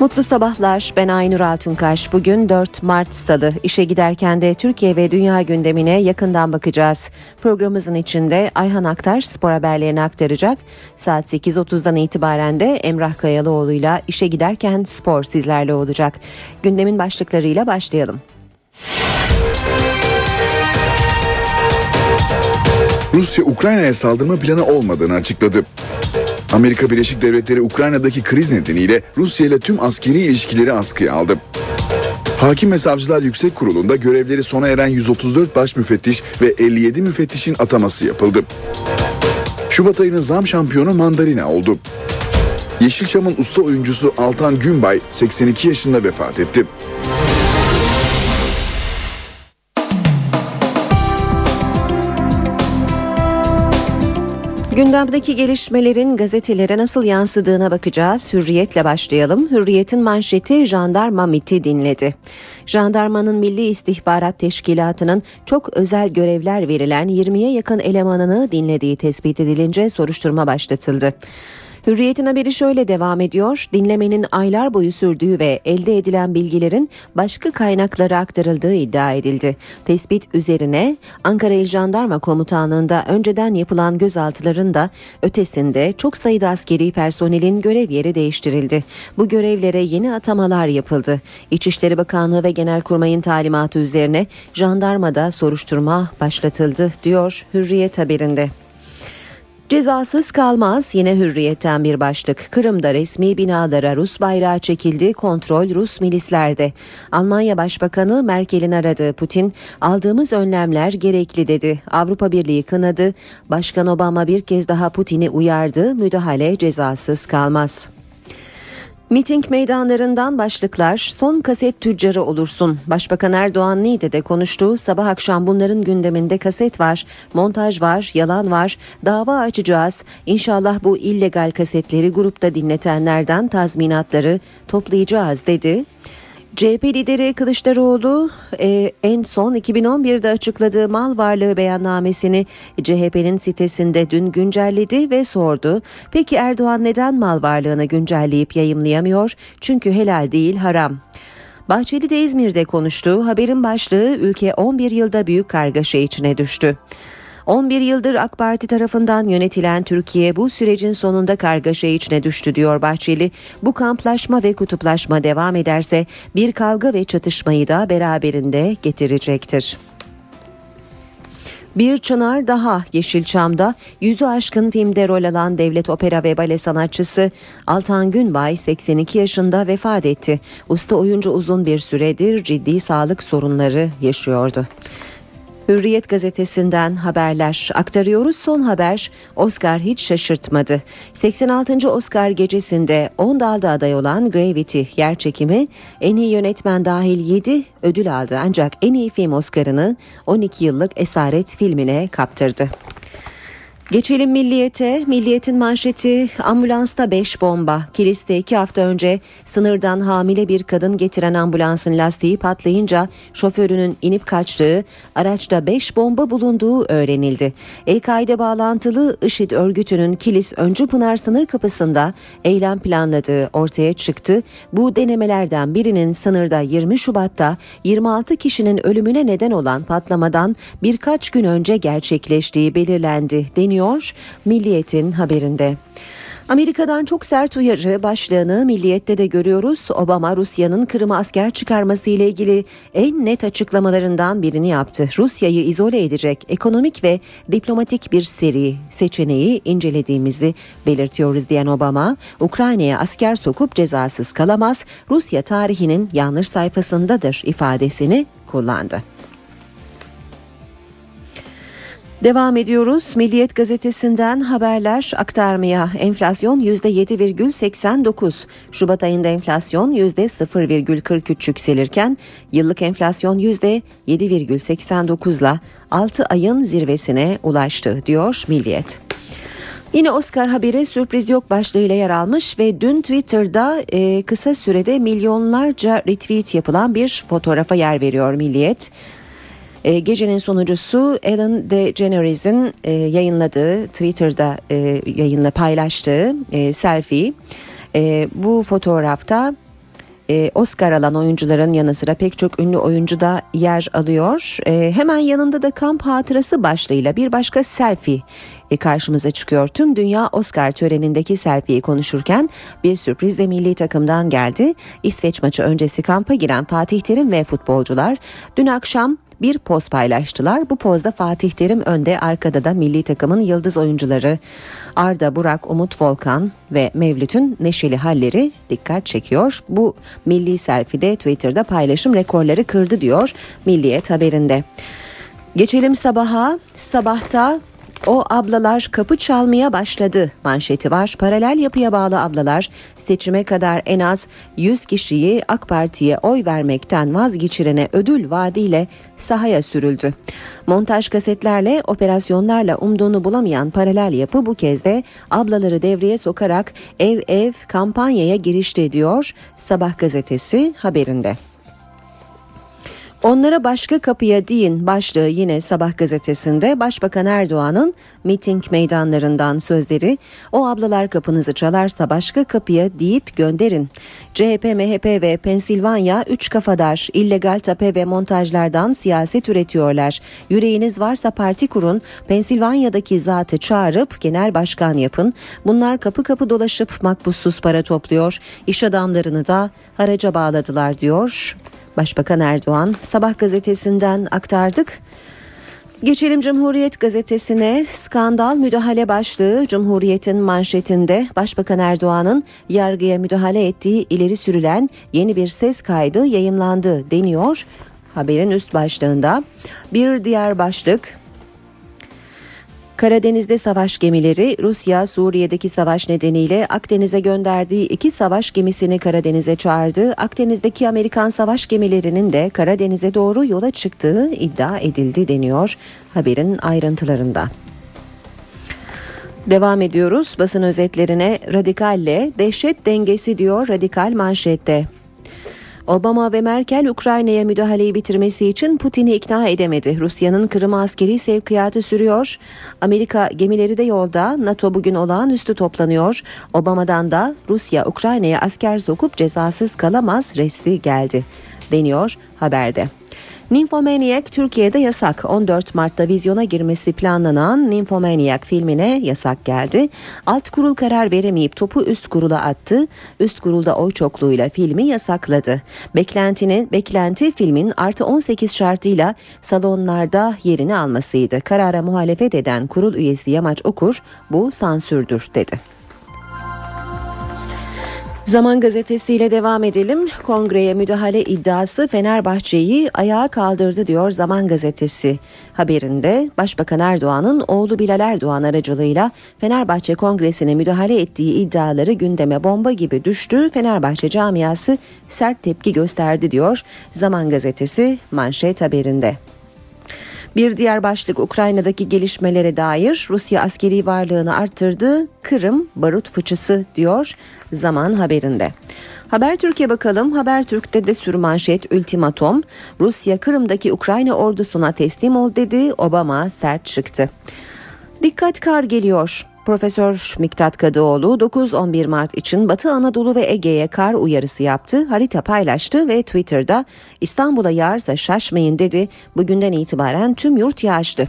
Mutlu sabahlar. Ben Aynur Altunkaş. Bugün 4 Mart Salı. İşe giderken de Türkiye ve dünya gündemine yakından bakacağız. Programımızın içinde Ayhan Aktar spor haberlerini aktaracak. Saat 8.30'dan itibaren de Emrah Kayalıoğlu ile işe giderken spor sizlerle olacak. Gündemin başlıklarıyla başlayalım. Rusya Ukrayna'ya saldırma planı olmadığını açıkladı. Amerika Birleşik Devletleri Ukrayna'daki kriz nedeniyle Rusya ile tüm askeri ilişkileri askıya aldı. Hakim ve Savcılar Yüksek Kurulu'nda görevleri sona eren 134 baş müfettiş ve 57 müfettişin ataması yapıldı. Şubat ayının zam şampiyonu Mandalina oldu. Yeşilçam'ın usta oyuncusu Altan Günbay 82 yaşında vefat etti. Gündemdeki gelişmelerin gazetelere nasıl yansıdığına bakacağız. Hürriyetle başlayalım. Hürriyet'in manşeti jandarma MIT'i dinledi. Jandarmanın Milli İstihbarat Teşkilatı'nın çok özel görevler verilen 20'ye yakın elemanını dinlediği tespit edilince soruşturma başlatıldı. Hürriyet'in haberi şöyle devam ediyor. Dinlemenin aylar boyu sürdüğü ve elde edilen bilgilerin başka kaynaklara aktarıldığı iddia edildi. Tespit üzerine Ankara İl Jandarma Komutanlığı'nda önceden yapılan gözaltıların da ötesinde çok sayıda askeri personelin görev yeri değiştirildi. Bu görevlere yeni atamalar yapıldı. İçişleri Bakanlığı ve Genelkurmay'ın talimatı üzerine jandarmada soruşturma başlatıldı diyor Hürriyet haberinde. Cezasız kalmaz yine hürriyetten bir başlık. Kırım'da resmi binalara Rus bayrağı çekildi, kontrol Rus milislerde. Almanya Başbakanı Merkel'in aradığı Putin, aldığımız önlemler gerekli dedi. Avrupa Birliği kınadı, Başkan Obama bir kez daha Putin'i uyardı, müdahale cezasız kalmaz. Miting meydanlarından başlıklar son kaset tüccarı olursun. Başbakan Erdoğan Niğde'de konuştuğu sabah akşam bunların gündeminde kaset var, montaj var, yalan var, dava açacağız. İnşallah bu illegal kasetleri grupta dinletenlerden tazminatları toplayacağız dedi. CHP lideri Kılıçdaroğlu e, en son 2011'de açıkladığı mal varlığı beyannamesini CHP'nin sitesinde dün güncelledi ve sordu. Peki Erdoğan neden mal varlığını güncelleyip yayımlayamıyor? Çünkü helal değil haram. Bahçeli de İzmir'de konuştu. Haberin başlığı ülke 11 yılda büyük kargaşa içine düştü. 11 yıldır AK Parti tarafından yönetilen Türkiye bu sürecin sonunda kargaşa içine düştü diyor Bahçeli. Bu kamplaşma ve kutuplaşma devam ederse bir kavga ve çatışmayı da beraberinde getirecektir. Bir çınar daha Yeşilçam'da yüzü aşkın filmde rol alan devlet opera ve bale sanatçısı Altan Günbay 82 yaşında vefat etti. Usta oyuncu uzun bir süredir ciddi sağlık sorunları yaşıyordu. Hürriyet gazetesinden haberler aktarıyoruz. Son haber Oscar hiç şaşırtmadı. 86. Oscar gecesinde 10 dalda aday olan Gravity yer çekimi en iyi yönetmen dahil 7 ödül aldı. Ancak en iyi film Oscar'ını 12 yıllık Esaret filmine kaptırdı. Geçelim Milliyet'e. Milliyet'in manşeti ambulansta 5 bomba. Kilis'te 2 hafta önce sınırdan hamile bir kadın getiren ambulansın lastiği patlayınca şoförünün inip kaçtığı, araçta 5 bomba bulunduğu öğrenildi. El-Kaide bağlantılı IŞİD örgütünün Kilis Öncü Pınar sınır kapısında eylem planladığı ortaya çıktı. Bu denemelerden birinin sınırda 20 Şubat'ta 26 kişinin ölümüne neden olan patlamadan birkaç gün önce gerçekleştiği belirlendi deniyor deniyor Milliyet'in haberinde. Amerika'dan çok sert uyarı başlığını Milliyet'te de görüyoruz. Obama Rusya'nın Kırım'a asker çıkarması ile ilgili en net açıklamalarından birini yaptı. Rusya'yı izole edecek ekonomik ve diplomatik bir seri seçeneği incelediğimizi belirtiyoruz diyen Obama, Ukrayna'ya asker sokup cezasız kalamaz, Rusya tarihinin yanlış sayfasındadır ifadesini kullandı. Devam ediyoruz. Milliyet gazetesinden haberler aktarmaya. Enflasyon %7,89. Şubat ayında enflasyon %0,43 yükselirken yıllık enflasyon %7,89 ile 6 ayın zirvesine ulaştı diyor Milliyet. Yine Oscar haberi sürpriz yok başlığıyla yer almış ve dün Twitter'da e, kısa sürede milyonlarca retweet yapılan bir fotoğrafa yer veriyor Milliyet. E, gecenin sonucusu Ellen DeGeneres'in e, yayınladığı Twitter'da e, yayınla paylaştığı e, selfie. E, bu fotoğrafta e, Oscar alan oyuncuların yanı sıra pek çok ünlü oyuncu da yer alıyor. E, hemen yanında da kamp hatırası başlığıyla bir başka selfie karşımıza çıkıyor. Tüm dünya Oscar törenindeki selfie'yi konuşurken bir sürpriz de milli takımdan geldi. İsveç maçı öncesi kampa giren Fatih Terim ve futbolcular dün akşam bir poz paylaştılar. Bu pozda Fatih Terim önde, arkada da milli takımın yıldız oyuncuları Arda, Burak, Umut Volkan ve Mevlüt'ün neşeli halleri dikkat çekiyor. Bu milli selfie'de Twitter'da paylaşım rekorları kırdı diyor Milliyet haberinde. Geçelim sabaha. Sabahta o ablalar kapı çalmaya başladı manşeti var. Paralel yapıya bağlı ablalar seçime kadar en az 100 kişiyi AK Parti'ye oy vermekten vazgeçirene ödül vaadiyle sahaya sürüldü. Montaj kasetlerle operasyonlarla umduğunu bulamayan paralel yapı bu kez de ablaları devreye sokarak ev ev kampanyaya girişti diyor Sabah gazetesi haberinde. Onlara başka kapıya deyin başlığı yine Sabah gazetesinde Başbakan Erdoğan'ın miting meydanlarından sözleri o ablalar kapınızı çalarsa başka kapıya deyip gönderin. CHP, MHP ve Pensilvanya üç kafadar illegal tape ve montajlardan siyaset üretiyorlar. Yüreğiniz varsa parti kurun, Pensilvanya'daki zatı çağırıp genel başkan yapın. Bunlar kapı kapı dolaşıp makbussuz para topluyor. İş adamlarını da haraca bağladılar diyor. Başbakan Erdoğan Sabah gazetesinden aktardık. Geçelim Cumhuriyet gazetesine skandal müdahale başlığı Cumhuriyet'in manşetinde Başbakan Erdoğan'ın yargıya müdahale ettiği ileri sürülen yeni bir ses kaydı yayımlandı deniyor. Haberin üst başlığında bir diğer başlık Karadeniz'de savaş gemileri Rusya Suriye'deki savaş nedeniyle Akdeniz'e gönderdiği iki savaş gemisini Karadeniz'e çağırdı. Akdeniz'deki Amerikan savaş gemilerinin de Karadeniz'e doğru yola çıktığı iddia edildi deniyor haberin ayrıntılarında. Devam ediyoruz basın özetlerine radikalle dehşet dengesi diyor radikal manşette. Obama ve Merkel Ukrayna'ya müdahaleyi bitirmesi için Putin'i ikna edemedi. Rusya'nın Kırım'a askeri sevkiyatı sürüyor. Amerika gemileri de yolda. NATO bugün olağanüstü toplanıyor. Obama'dan da Rusya Ukrayna'ya asker sokup cezasız kalamaz resti geldi deniyor haberde. Nymphomaniac Türkiye'de yasak. 14 Mart'ta vizyona girmesi planlanan Nymphomaniac filmine yasak geldi. Alt kurul karar veremeyip topu üst kurula attı. Üst kurulda oy çokluğuyla filmi yasakladı. Beklentini, beklenti filmin artı 18 şartıyla salonlarda yerini almasıydı. Karara muhalefet eden kurul üyesi Yamaç Okur bu sansürdür dedi. Zaman gazetesiyle devam edelim. Kongreye müdahale iddiası Fenerbahçe'yi ayağa kaldırdı diyor Zaman gazetesi haberinde. Başbakan Erdoğan'ın oğlu Bilal Erdoğan aracılığıyla Fenerbahçe Kongresi'ne müdahale ettiği iddiaları gündeme bomba gibi düştü. Fenerbahçe camiası sert tepki gösterdi diyor Zaman gazetesi manşet haberinde. Bir diğer başlık Ukrayna'daki gelişmelere dair Rusya askeri varlığını arttırdı. Kırım barut fıçısı diyor Zaman haberinde. Haber Türkiye bakalım. Haber Türk'te de sürü manşet ultimatom. Rusya Kırım'daki Ukrayna ordusuna teslim ol dedi. Obama sert çıktı. Dikkat kar geliyor. Profesör Miktat Kadıoğlu 9-11 Mart için Batı Anadolu ve Ege'ye kar uyarısı yaptı, harita paylaştı ve Twitter'da İstanbul'a yağarsa şaşmayın dedi. Bugünden itibaren tüm yurt yağıştı.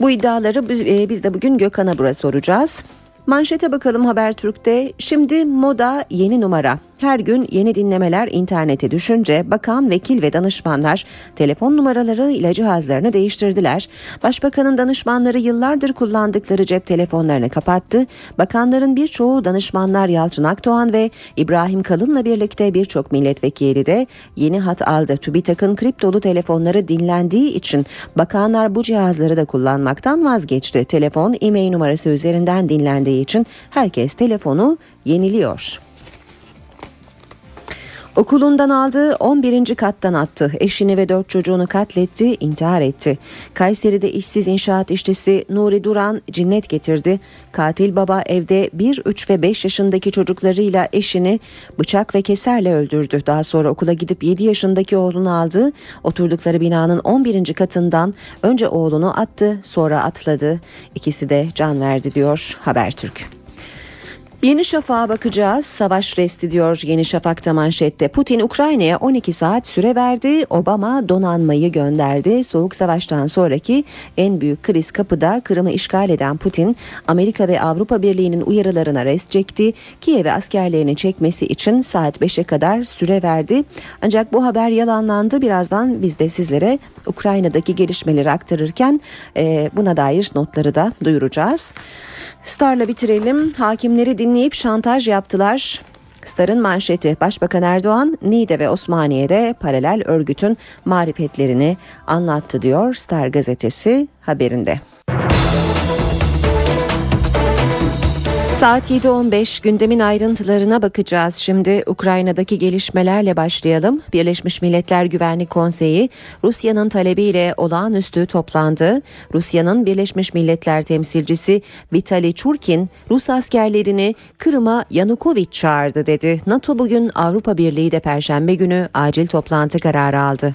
Bu iddiaları e, biz de bugün Gökhan Abur'a soracağız. Manşete bakalım Habertürk'te. Şimdi moda yeni numara. Her gün yeni dinlemeler internete düşünce bakan, vekil ve danışmanlar telefon numaraları ile cihazlarını değiştirdiler. Başbakanın danışmanları yıllardır kullandıkları cep telefonlarını kapattı. Bakanların birçoğu danışmanlar Yalçın Akdoğan ve İbrahim Kalın'la birlikte birçok milletvekili de yeni hat aldı. TÜBİTAK'ın kriptolu telefonları dinlendiği için bakanlar bu cihazları da kullanmaktan vazgeçti. Telefon e-mail numarası üzerinden dinlendiği için herkes telefonu yeniliyor. Okulundan aldığı 11. kattan attı. Eşini ve dört çocuğunu katletti, intihar etti. Kayseri'de işsiz inşaat işçisi Nuri Duran cinnet getirdi. Katil baba evde 1, 3 ve 5 yaşındaki çocuklarıyla eşini bıçak ve keserle öldürdü. Daha sonra okula gidip 7 yaşındaki oğlunu aldı. Oturdukları binanın 11. katından önce oğlunu attı, sonra atladı. İkisi de can verdi diyor Habertürk. Yeni Şafak'a bakacağız. Savaş resti diyor Yeni Şafak'ta manşette. Putin Ukrayna'ya 12 saat süre verdi. Obama donanmayı gönderdi. Soğuk Savaş'tan sonraki en büyük kriz kapıda Kırım'ı işgal eden Putin, Amerika ve Avrupa Birliği'nin uyarılarına rest çekti. Kiev'e askerlerini çekmesi için saat 5'e kadar süre verdi. Ancak bu haber yalanlandı. Birazdan biz de sizlere Ukrayna'daki gelişmeleri aktarırken buna dair notları da duyuracağız. Star'la bitirelim. Hakimleri dinleyip şantaj yaptılar. Star'ın manşeti Başbakan Erdoğan Niğde ve Osmaniye'de paralel örgütün marifetlerini anlattı diyor Star gazetesi haberinde. Saat 7.15 gündemin ayrıntılarına bakacağız. Şimdi Ukrayna'daki gelişmelerle başlayalım. Birleşmiş Milletler Güvenlik Konseyi Rusya'nın talebiyle olağanüstü toplandı. Rusya'nın Birleşmiş Milletler temsilcisi Vitali Churkin Rus askerlerini Kırım'a Yanukovych çağırdı dedi. NATO bugün Avrupa Birliği de perşembe günü acil toplantı kararı aldı.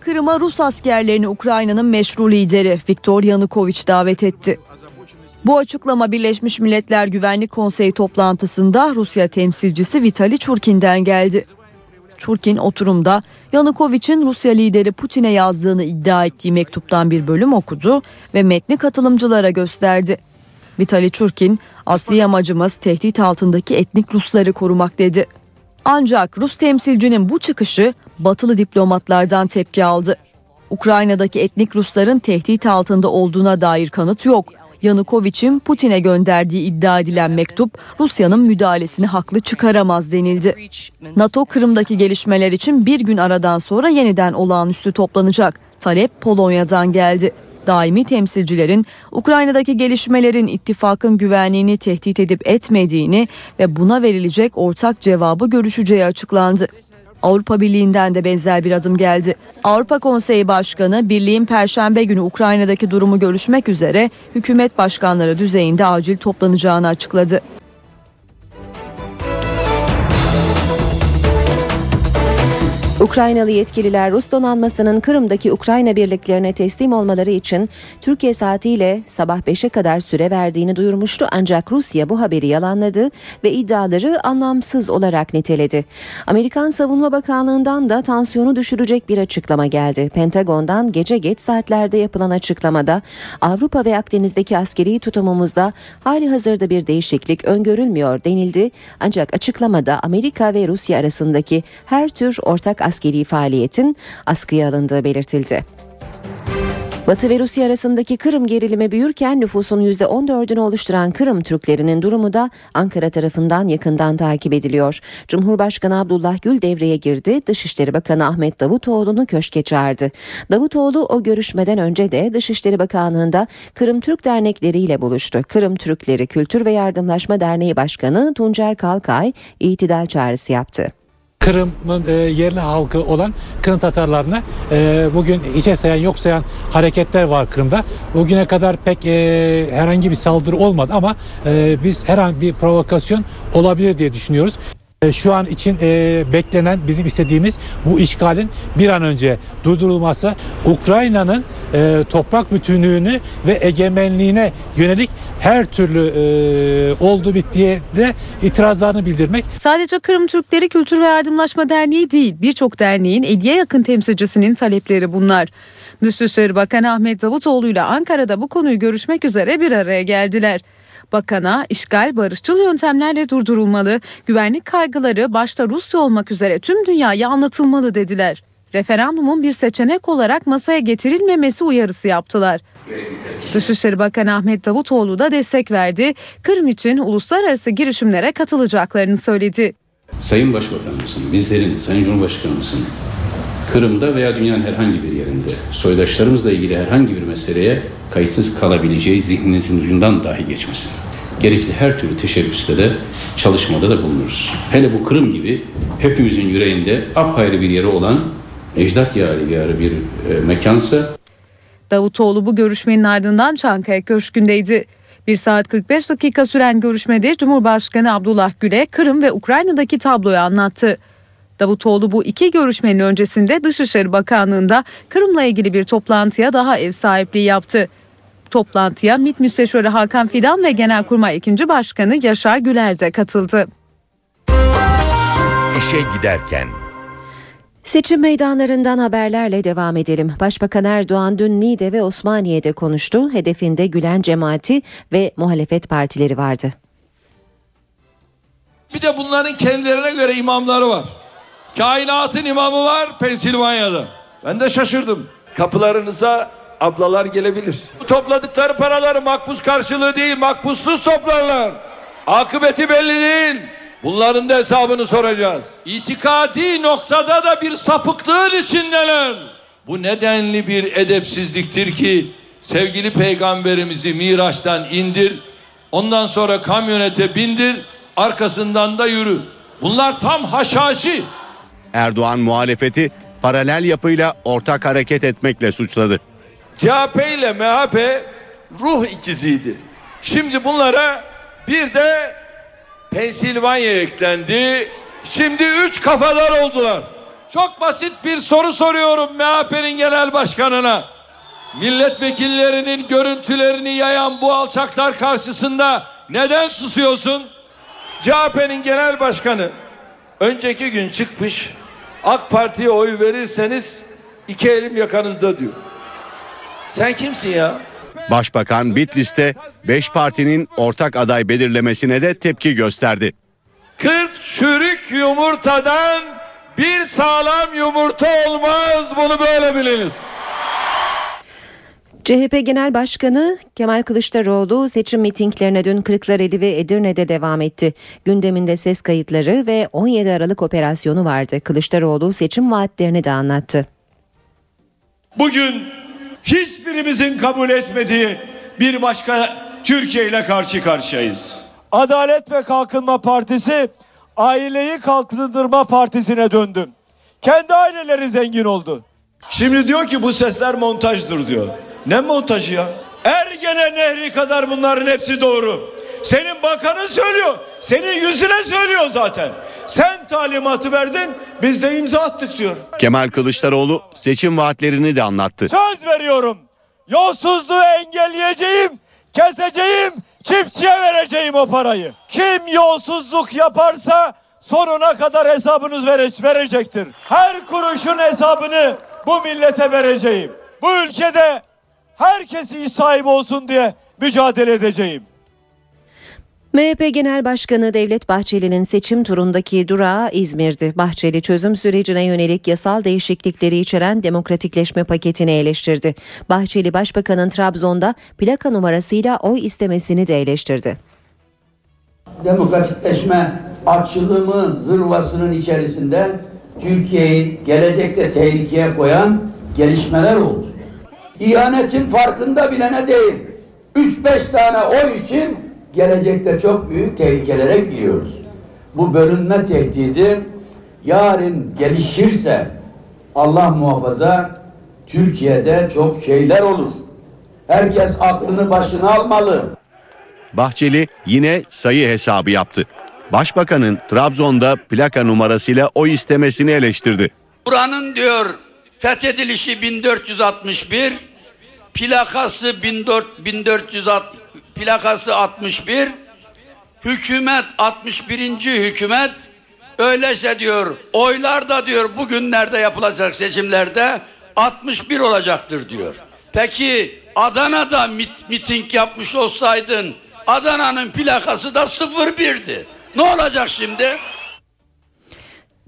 Kırım'a Rus askerlerini Ukrayna'nın meşru lideri Viktor Yanukovych davet etti. Bu açıklama Birleşmiş Milletler Güvenlik Konseyi toplantısında Rusya temsilcisi Vitali Churkin'den geldi. Churkin oturumda Yanukovych'in Rusya lideri Putin'e yazdığını iddia ettiği mektuptan bir bölüm okudu ve metni katılımcılara gösterdi. Vitali Churkin, asli amacımız tehdit altındaki etnik Rusları korumak dedi. Ancak Rus temsilcinin bu çıkışı batılı diplomatlardan tepki aldı. Ukrayna'daki etnik Rusların tehdit altında olduğuna dair kanıt yok. Yanukovych'in Putin'e gönderdiği iddia edilen mektup Rusya'nın müdahalesini haklı çıkaramaz denildi. NATO Kırım'daki gelişmeler için bir gün aradan sonra yeniden olağanüstü toplanacak. Talep Polonya'dan geldi. Daimi temsilcilerin Ukrayna'daki gelişmelerin ittifakın güvenliğini tehdit edip etmediğini ve buna verilecek ortak cevabı görüşeceği açıklandı. Avrupa Birliği'nden de benzer bir adım geldi. Avrupa Konseyi Başkanı birliğin perşembe günü Ukrayna'daki durumu görüşmek üzere hükümet başkanları düzeyinde acil toplanacağını açıkladı. Ukraynalı yetkililer Rus donanmasının Kırım'daki Ukrayna birliklerine teslim olmaları için Türkiye saatiyle sabah 5'e kadar süre verdiğini duyurmuştu ancak Rusya bu haberi yalanladı ve iddiaları anlamsız olarak niteledi. Amerikan Savunma Bakanlığı'ndan da tansiyonu düşürecek bir açıklama geldi. Pentagon'dan gece geç saatlerde yapılan açıklamada Avrupa ve Akdeniz'deki askeri tutumumuzda hali hazırda bir değişiklik öngörülmüyor denildi. Ancak açıklamada Amerika ve Rusya arasındaki her tür ortak askeri faaliyetin askıya alındığı belirtildi. Batı ve Rusya arasındaki Kırım gerilimi büyürken nüfusun %14'ünü oluşturan Kırım Türklerinin durumu da Ankara tarafından yakından takip ediliyor. Cumhurbaşkanı Abdullah Gül devreye girdi. Dışişleri Bakanı Ahmet Davutoğlu'nu köşke çağırdı. Davutoğlu o görüşmeden önce de Dışişleri Bakanlığı'nda Kırım Türk dernekleri buluştu. Kırım Türkleri Kültür ve Yardımlaşma Derneği Başkanı Tuncer Kalkay itidal çağrısı yaptı. Kırım'ın e, yerli halkı olan Kırım Tatarlarına e, bugün içe sayan yok sayan hareketler var Kırım'da. Bugüne kadar pek e, herhangi bir saldırı olmadı ama e, biz herhangi bir provokasyon olabilir diye düşünüyoruz. E, Şu an için e, beklenen bizim istediğimiz bu işgalin bir an önce durdurulması, Ukrayna'nın e, toprak bütünlüğünü ve egemenliğine yönelik her türlü e, oldu bittiye de itirazlarını bildirmek. Sadece Kırım Türkleri Kültür ve Yardımlaşma Derneği değil, birçok derneğin 50'ye yakın temsilcisinin talepleri bunlar. Dışişleri Bakanı Ahmet Davutoğlu ile Ankara'da bu konuyu görüşmek üzere bir araya geldiler. Bakana işgal barışçıl yöntemlerle durdurulmalı, güvenlik kaygıları başta Rusya olmak üzere tüm dünyaya anlatılmalı dediler. Referandumun bir seçenek olarak masaya getirilmemesi uyarısı yaptılar. Dışişleri Bakanı Ahmet Davutoğlu da destek verdi. Kırım için uluslararası girişimlere katılacaklarını söyledi. Sayın Başbakanımızın, bizlerin, Sayın Cumhurbaşkanımızın Kırım'da veya dünyanın herhangi bir yerinde soydaşlarımızla ilgili herhangi bir meseleye kayıtsız kalabileceği zihninizin ucundan dahi geçmesin. Gerekli her türlü teşebbüste de çalışmada da bulunuruz. Hele bu Kırım gibi hepimizin yüreğinde apayrı bir yeri olan ecdat yadigarı bir e, mekansa Davutoğlu bu görüşmenin ardından Çankaya Köşkü'ndeydi. 1 saat 45 dakika süren görüşmede Cumhurbaşkanı Abdullah Gül'e Kırım ve Ukrayna'daki tabloyu anlattı. Davutoğlu bu iki görüşmenin öncesinde Dışişleri Bakanlığı'nda Kırım'la ilgili bir toplantıya daha ev sahipliği yaptı. Toplantıya MİT Müsteşarı Hakan Fidan ve Genelkurmay 2. Başkanı Yaşar Güler de katıldı. İşe giderken Seçim meydanlarından haberlerle devam edelim. Başbakan Erdoğan dün Niğde ve Osmaniye'de konuştu. Hedefinde Gülen cemaati ve muhalefet partileri vardı. Bir de bunların kendilerine göre imamları var. Kainatın imamı var Pensilvanya'da. Ben de şaşırdım. Kapılarınıza ablalar gelebilir. Bu topladıkları paraları makbuz karşılığı değil, makbuzsuz toplarlar. Akıbeti belli değil. Bunların da hesabını soracağız. İtikadi noktada da bir sapıklığın içindeler. Bu nedenli bir edepsizliktir ki sevgili peygamberimizi Miraç'tan indir, ondan sonra kamyonete bindir, arkasından da yürü. Bunlar tam haşhaşi. Erdoğan muhalefeti paralel yapıyla ortak hareket etmekle suçladı. CHP ile MHP ruh ikiziydi. Şimdi bunlara bir de Pensilvanya eklendi. Şimdi üç kafadar oldular. Çok basit bir soru soruyorum MHP'nin genel başkanına. Milletvekillerinin görüntülerini yayan bu alçaklar karşısında neden susuyorsun? CHP'nin genel başkanı önceki gün çıkmış AK Parti'ye oy verirseniz iki elim yakanızda diyor. Sen kimsin ya? Başbakan Bitlis'te 5 partinin ortak aday belirlemesine de tepki gösterdi. 40 çürük yumurtadan bir sağlam yumurta olmaz. Bunu böyle biliniz. CHP Genel Başkanı Kemal Kılıçdaroğlu seçim mitinglerine dün Kırklareli ve Edirne'de devam etti. Gündeminde ses kayıtları ve 17 Aralık operasyonu vardı. Kılıçdaroğlu seçim vaatlerini de anlattı. Bugün hiçbirimizin kabul etmediği bir başka Türkiye ile karşı karşıyayız. Adalet ve Kalkınma Partisi aileyi kalkındırma partisine döndü. Kendi aileleri zengin oldu. Şimdi diyor ki bu sesler montajdır diyor. Ne montajı ya? Ergene Nehri kadar bunların hepsi doğru. Senin bakanın söylüyor. Senin yüzüne söylüyor zaten. Sen talimatı verdin biz de imza attık diyor. Kemal Kılıçdaroğlu seçim vaatlerini de anlattı. Söz veriyorum. Yolsuzluğu engelleyeceğim, keseceğim, çiftçiye vereceğim o parayı. Kim yolsuzluk yaparsa sonuna kadar hesabınız vere- verecektir. Her kuruşun hesabını bu millete vereceğim. Bu ülkede herkes iş sahibi olsun diye mücadele edeceğim. MHP Genel Başkanı Devlet Bahçeli'nin seçim turundaki durağı İzmir'di. Bahçeli çözüm sürecine yönelik yasal değişiklikleri içeren demokratikleşme paketini eleştirdi. Bahçeli Başbakan'ın Trabzon'da plaka numarasıyla oy istemesini de eleştirdi. demokratikleşme açılımı zırvasının içerisinde Türkiye'yi gelecekte tehlikeye koyan gelişmeler oldu. İhanetin farkında bilene değil. 3-5 tane oy için gelecekte çok büyük tehlikelere giriyoruz. Bu bölünme tehdidi yarın gelişirse Allah muhafaza Türkiye'de çok şeyler olur. Herkes aklını başına almalı. Bahçeli yine sayı hesabı yaptı. Başbakanın Trabzon'da plaka numarasıyla oy istemesini eleştirdi. Buranın diyor fethedilişi 1461, plakası 14 1460 plakası 61, hükümet 61. hükümet öyleyse diyor oylar da diyor bugünlerde yapılacak seçimlerde 61 olacaktır diyor. Peki Adana'da mit, miting yapmış olsaydın Adana'nın plakası da 01'di. Ne olacak şimdi?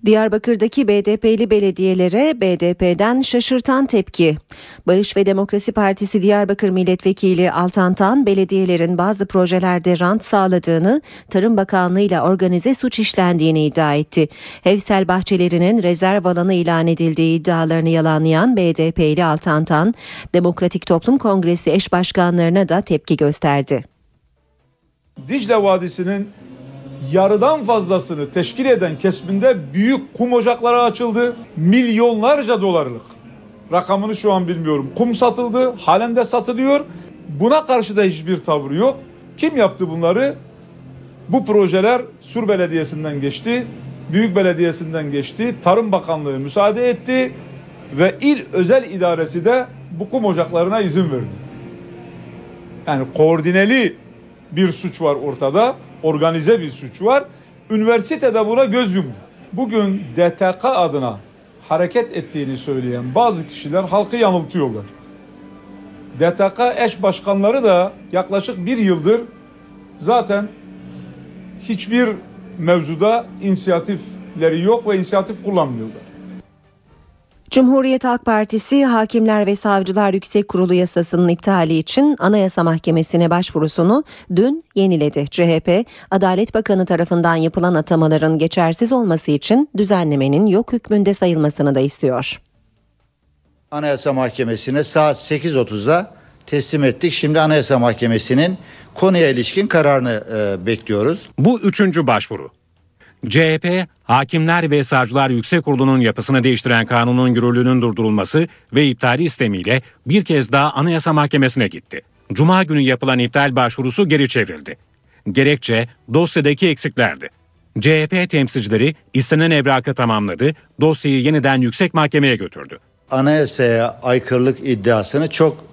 Diyarbakır'daki BDP'li belediyelere BDP'den şaşırtan tepki. Barış ve Demokrasi Partisi Diyarbakır Milletvekili Altan Tan, belediyelerin bazı projelerde rant sağladığını, Tarım Bakanlığı ile organize suç işlendiğini iddia etti. Hevsel bahçelerinin rezerv alanı ilan edildiği iddialarını yalanlayan BDP'li Altan Tan, Demokratik Toplum Kongresi eş başkanlarına da tepki gösterdi. Dicle Vadisi'nin yarıdan fazlasını teşkil eden kesiminde büyük kum ocakları açıldı. Milyonlarca dolarlık. Rakamını şu an bilmiyorum. Kum satıldı. Halen de satılıyor. Buna karşı da hiçbir tavır yok. Kim yaptı bunları? Bu projeler Sur Belediyesi'nden geçti. Büyük Belediyesi'nden geçti. Tarım Bakanlığı müsaade etti. Ve il özel idaresi de bu kum ocaklarına izin verdi. Yani koordineli bir suç var ortada, organize bir suç var. Üniversitede buna göz yumdu. Bugün DTK adına hareket ettiğini söyleyen bazı kişiler halkı yanıltıyorlar. DTK eş başkanları da yaklaşık bir yıldır zaten hiçbir mevzuda inisiyatifleri yok ve inisiyatif kullanmıyorlar. Cumhuriyet Halk Partisi Hakimler ve Savcılar Yüksek Kurulu yasasının iptali için Anayasa Mahkemesi'ne başvurusunu dün yeniledi. CHP, Adalet Bakanı tarafından yapılan atamaların geçersiz olması için düzenlemenin yok hükmünde sayılmasını da istiyor. Anayasa Mahkemesi'ne saat 8.30'da teslim ettik. Şimdi Anayasa Mahkemesi'nin konuya ilişkin kararını e, bekliyoruz. Bu üçüncü başvuru. CHP, Hakimler ve Savcılar Yüksek Kurulu'nun yapısını değiştiren kanunun yürürlüğünün durdurulması ve iptali istemiyle bir kez daha Anayasa Mahkemesi'ne gitti. Cuma günü yapılan iptal başvurusu geri çevrildi. Gerekçe dosyadaki eksiklerdi. CHP temsilcileri istenen evrakı tamamladı, dosyayı yeniden yüksek mahkemeye götürdü. Anayasaya aykırılık iddiasını çok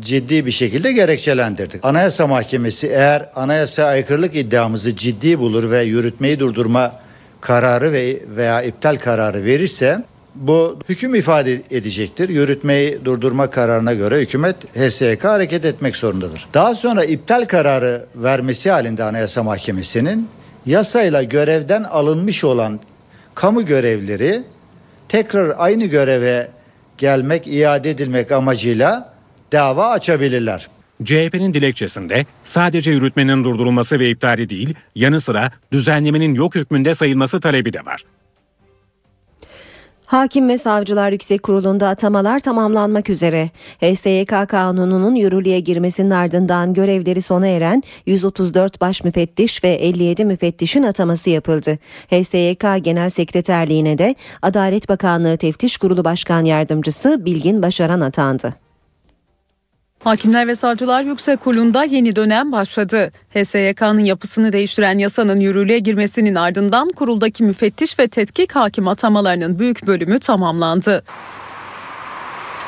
ciddi bir şekilde gerekçelendirdik. Anayasa Mahkemesi eğer anayasaya aykırılık iddiamızı ciddi bulur ve yürütmeyi durdurma kararı ve veya iptal kararı verirse bu hüküm ifade edecektir. Yürütmeyi durdurma kararına göre hükümet HSYK hareket etmek zorundadır. Daha sonra iptal kararı vermesi halinde Anayasa Mahkemesi'nin yasayla görevden alınmış olan kamu görevleri tekrar aynı göreve gelmek, iade edilmek amacıyla dava açabilirler. CHP'nin dilekçesinde sadece yürütmenin durdurulması ve iptali değil, yanı sıra düzenlemenin yok hükmünde sayılması talebi de var. Hakim ve Savcılar Yüksek Kurulu'nda atamalar tamamlanmak üzere. HSYK kanununun yürürlüğe girmesinin ardından görevleri sona eren 134 baş müfettiş ve 57 müfettişin ataması yapıldı. HSYK Genel Sekreterliğine de Adalet Bakanlığı Teftiş Kurulu Başkan Yardımcısı Bilgin Başaran atandı. Hakimler ve Savcılar Yüksek Kurulu'nda yeni dönem başladı. HSYK'nın yapısını değiştiren yasanın yürürlüğe girmesinin ardından kuruldaki müfettiş ve tetkik hakim atamalarının büyük bölümü tamamlandı.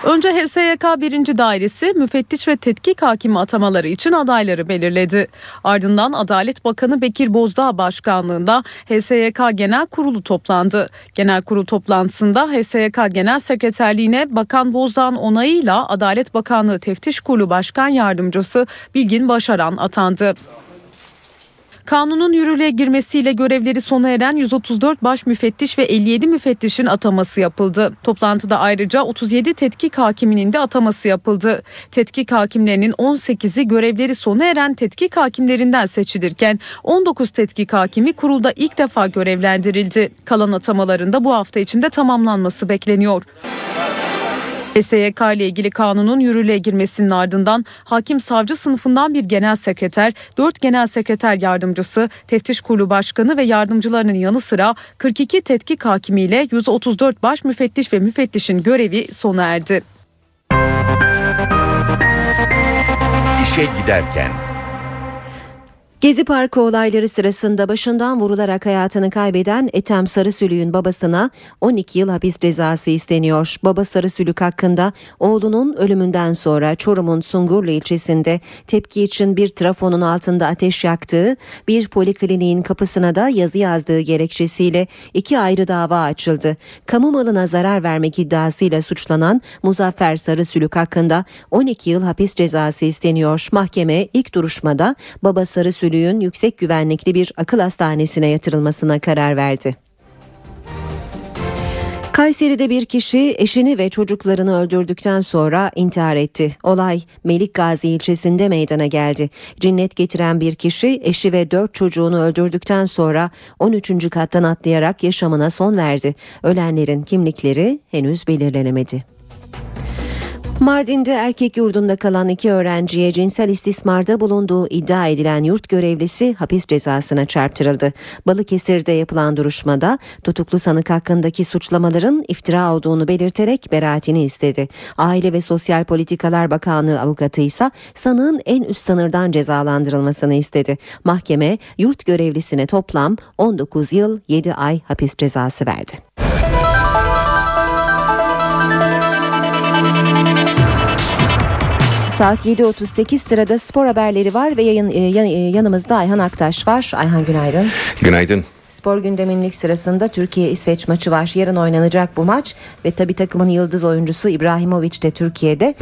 Önce HSYK 1. Dairesi müfettiş ve tetkik hakimi atamaları için adayları belirledi. Ardından Adalet Bakanı Bekir Bozdağ başkanlığında HSYK Genel Kurulu toplandı. Genel Kurul toplantısında HSYK Genel Sekreterliğine Bakan Bozdağ'ın onayıyla Adalet Bakanlığı Teftiş Kurulu Başkan Yardımcısı Bilgin Başaran atandı. Kanunun yürürlüğe girmesiyle görevleri sona eren 134 baş müfettiş ve 57 müfettişin ataması yapıldı. Toplantıda ayrıca 37 tetkik hakiminin de ataması yapıldı. Tetkik hakimlerinin 18'i görevleri sona eren tetkik hakimlerinden seçilirken 19 tetkik hakimi kurulda ilk defa görevlendirildi. Kalan atamalarında bu hafta içinde tamamlanması bekleniyor. HSYK ile ilgili kanunun yürürlüğe girmesinin ardından hakim savcı sınıfından bir genel sekreter, 4 genel sekreter yardımcısı, teftiş kurulu başkanı ve yardımcılarının yanı sıra 42 tetkik hakimiyle 134 baş müfettiş ve müfettişin görevi sona erdi. İşe giderken Gezi Parkı olayları sırasında başından vurularak hayatını kaybeden Ethem Sarısülük'ün babasına 12 yıl hapis cezası isteniyor. Baba Sarısülük hakkında oğlunun ölümünden sonra Çorum'un Sungurlu ilçesinde tepki için bir trafonun altında ateş yaktığı, bir polikliniğin kapısına da yazı yazdığı gerekçesiyle iki ayrı dava açıldı. Kamu malına zarar vermek iddiasıyla suçlanan Muzaffer Sarısülük hakkında 12 yıl hapis cezası isteniyor. Mahkeme ilk duruşmada baba Sarısülük Sülüğün yüksek güvenlikli bir akıl hastanesine yatırılmasına karar verdi. Kayseri'de bir kişi eşini ve çocuklarını öldürdükten sonra intihar etti. Olay Melik Gazi ilçesinde meydana geldi. Cinnet getiren bir kişi eşi ve dört çocuğunu öldürdükten sonra 13. kattan atlayarak yaşamına son verdi. Ölenlerin kimlikleri henüz belirlenemedi. Mardin'de erkek yurdunda kalan iki öğrenciye cinsel istismarda bulunduğu iddia edilen yurt görevlisi hapis cezasına çarptırıldı. Balıkesir'de yapılan duruşmada tutuklu sanık hakkındaki suçlamaların iftira olduğunu belirterek beraatini istedi. Aile ve Sosyal Politikalar Bakanlığı avukatı ise sanığın en üst sınırdan cezalandırılmasını istedi. Mahkeme yurt görevlisine toplam 19 yıl 7 ay hapis cezası verdi. Saat 7.38 sırada spor haberleri var ve yayın, e, e, yanımızda Ayhan Aktaş var. Ayhan günaydın. Günaydın. Spor gündeminlik sırasında Türkiye-İsveç maçı var. Yarın oynanacak bu maç ve tabi takımın yıldız oyuncusu İbrahimovic de Türkiye'de.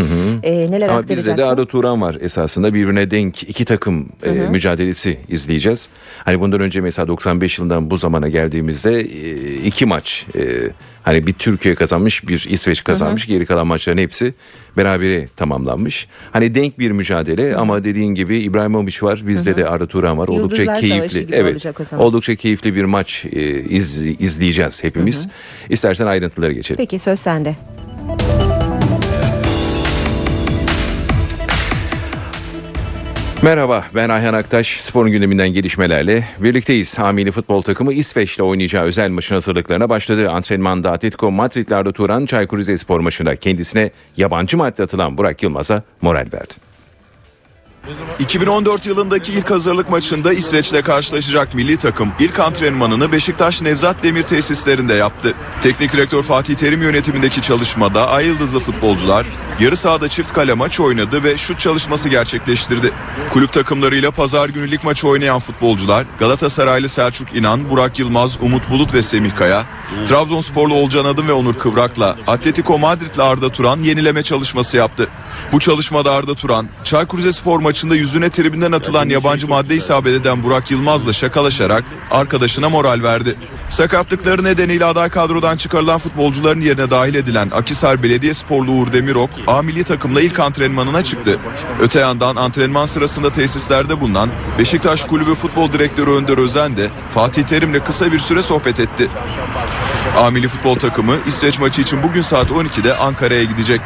E, neler Ama bizde de Arda Turan var esasında birbirine denk iki takım e, Hı hı. mücadelesi izleyeceğiz. Hani bundan önce mesela 95 yılından bu zamana geldiğimizde e, iki maç e, hani bir Türkiye kazanmış bir İsveç kazanmış geri kalan maçların hepsi berabere tamamlanmış. Hani denk bir mücadele ama dediğin gibi İbrahimovic var bizde de Arda Turan var. Oldukça Yıldızlar Savaşı keyifli. Evet. Oldukça keyifli bir maç e, iz, izleyeceğiz hepimiz. İstersen ayrıntılara geçelim. Peki söz sende. Merhaba ben Ayhan Aktaş. Sporun gündeminden gelişmelerle birlikteyiz. Hamili futbol takımı İsveç'le oynayacağı özel maçın hazırlıklarına başladı. Antrenmanda Atletico Madrid'le Arda Turan Çaykur Rizespor maçında kendisine yabancı madde atılan Burak Yılmaz'a moral verdi. 2014 yılındaki ilk hazırlık maçında İsveç'le karşılaşacak milli takım ilk antrenmanını Beşiktaş Nevzat Demir tesislerinde yaptı. Teknik direktör Fatih Terim yönetimindeki çalışmada ay yıldızlı futbolcular yarı sahada çift kale maç oynadı ve şut çalışması gerçekleştirdi. Kulüp takımlarıyla pazar günü lig maçı oynayan futbolcular Galatasaraylı Selçuk İnan, Burak Yılmaz, Umut Bulut ve Semih Kaya, Trabzonsporlu Olcan Adım ve Onur Kıvrak'la Atletico Madrid'le Arda Turan yenileme çalışması yaptı. Bu çalışmada Arda Turan, Çaykur Rizespor maçında yüzüne tribünden atılan yabancı madde isabet eden Burak Yılmaz'la şakalaşarak arkadaşına moral verdi. Sakatlıkları nedeniyle aday kadrodan çıkarılan futbolcuların yerine dahil edilen Akisar Belediyesporlu Uğur Demirok, A milli takımla ilk antrenmanına çıktı. Öte yandan antrenman sırasında tesislerde bulunan Beşiktaş Kulübü Futbol Direktörü Önder Özen de Fatih Terim'le kısa bir süre sohbet etti. A milli futbol takımı İsveç maçı için bugün saat 12'de Ankara'ya gidecek.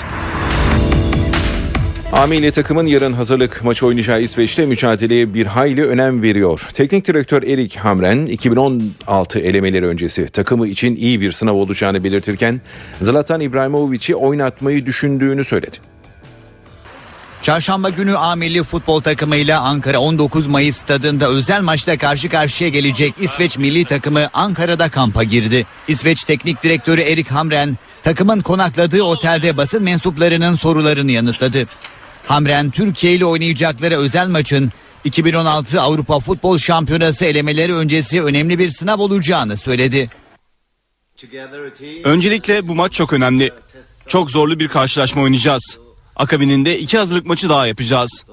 A milli takımın yarın hazırlık maçı oynayacağı İsveç'te mücadeleye bir hayli önem veriyor. Teknik direktör Erik Hamren 2016 elemeleri öncesi takımı için iyi bir sınav olacağını belirtirken Zlatan İbrahimovic'i oynatmayı düşündüğünü söyledi. Çarşamba günü A milli futbol takımıyla Ankara 19 Mayıs stadında özel maçta karşı karşıya gelecek İsveç milli takımı Ankara'da kampa girdi. İsveç teknik direktörü Erik Hamren takımın konakladığı otelde basın mensuplarının sorularını yanıtladı. Hamren Türkiye ile oynayacakları özel maçın 2016 Avrupa Futbol Şampiyonası elemeleri öncesi önemli bir sınav olacağını söyledi. Öncelikle bu maç çok önemli. Çok zorlu bir karşılaşma oynayacağız. Akabininde iki hazırlık maçı daha yapacağız.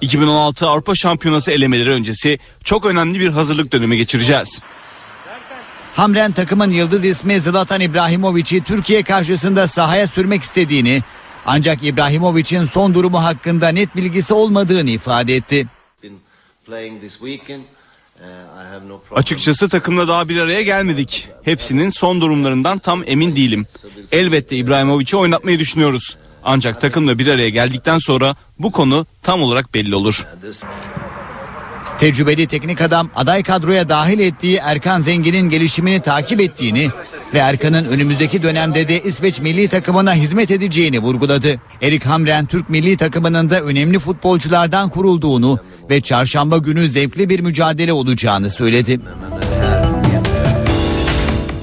2016 Avrupa Şampiyonası elemeleri öncesi çok önemli bir hazırlık dönemi geçireceğiz. Hamren takımın yıldız ismi Zlatan İbrahimovic'i Türkiye karşısında sahaya sürmek istediğini ancak İbrahimovic'in son durumu hakkında net bilgisi olmadığını ifade etti. Açıkçası takımla daha bir araya gelmedik. Hepsinin son durumlarından tam emin değilim. Elbette İbrahimovic'i oynatmayı düşünüyoruz. Ancak takımla bir araya geldikten sonra bu konu tam olarak belli olur. Tecrübeli teknik adam aday kadroya dahil ettiği Erkan Zengin'in gelişimini takip ettiğini ve Erkan'ın önümüzdeki dönemde de İsveç milli takımına hizmet edeceğini vurguladı. Erik Hamren Türk milli takımının da önemli futbolculardan kurulduğunu ve çarşamba günü zevkli bir mücadele olacağını söyledi.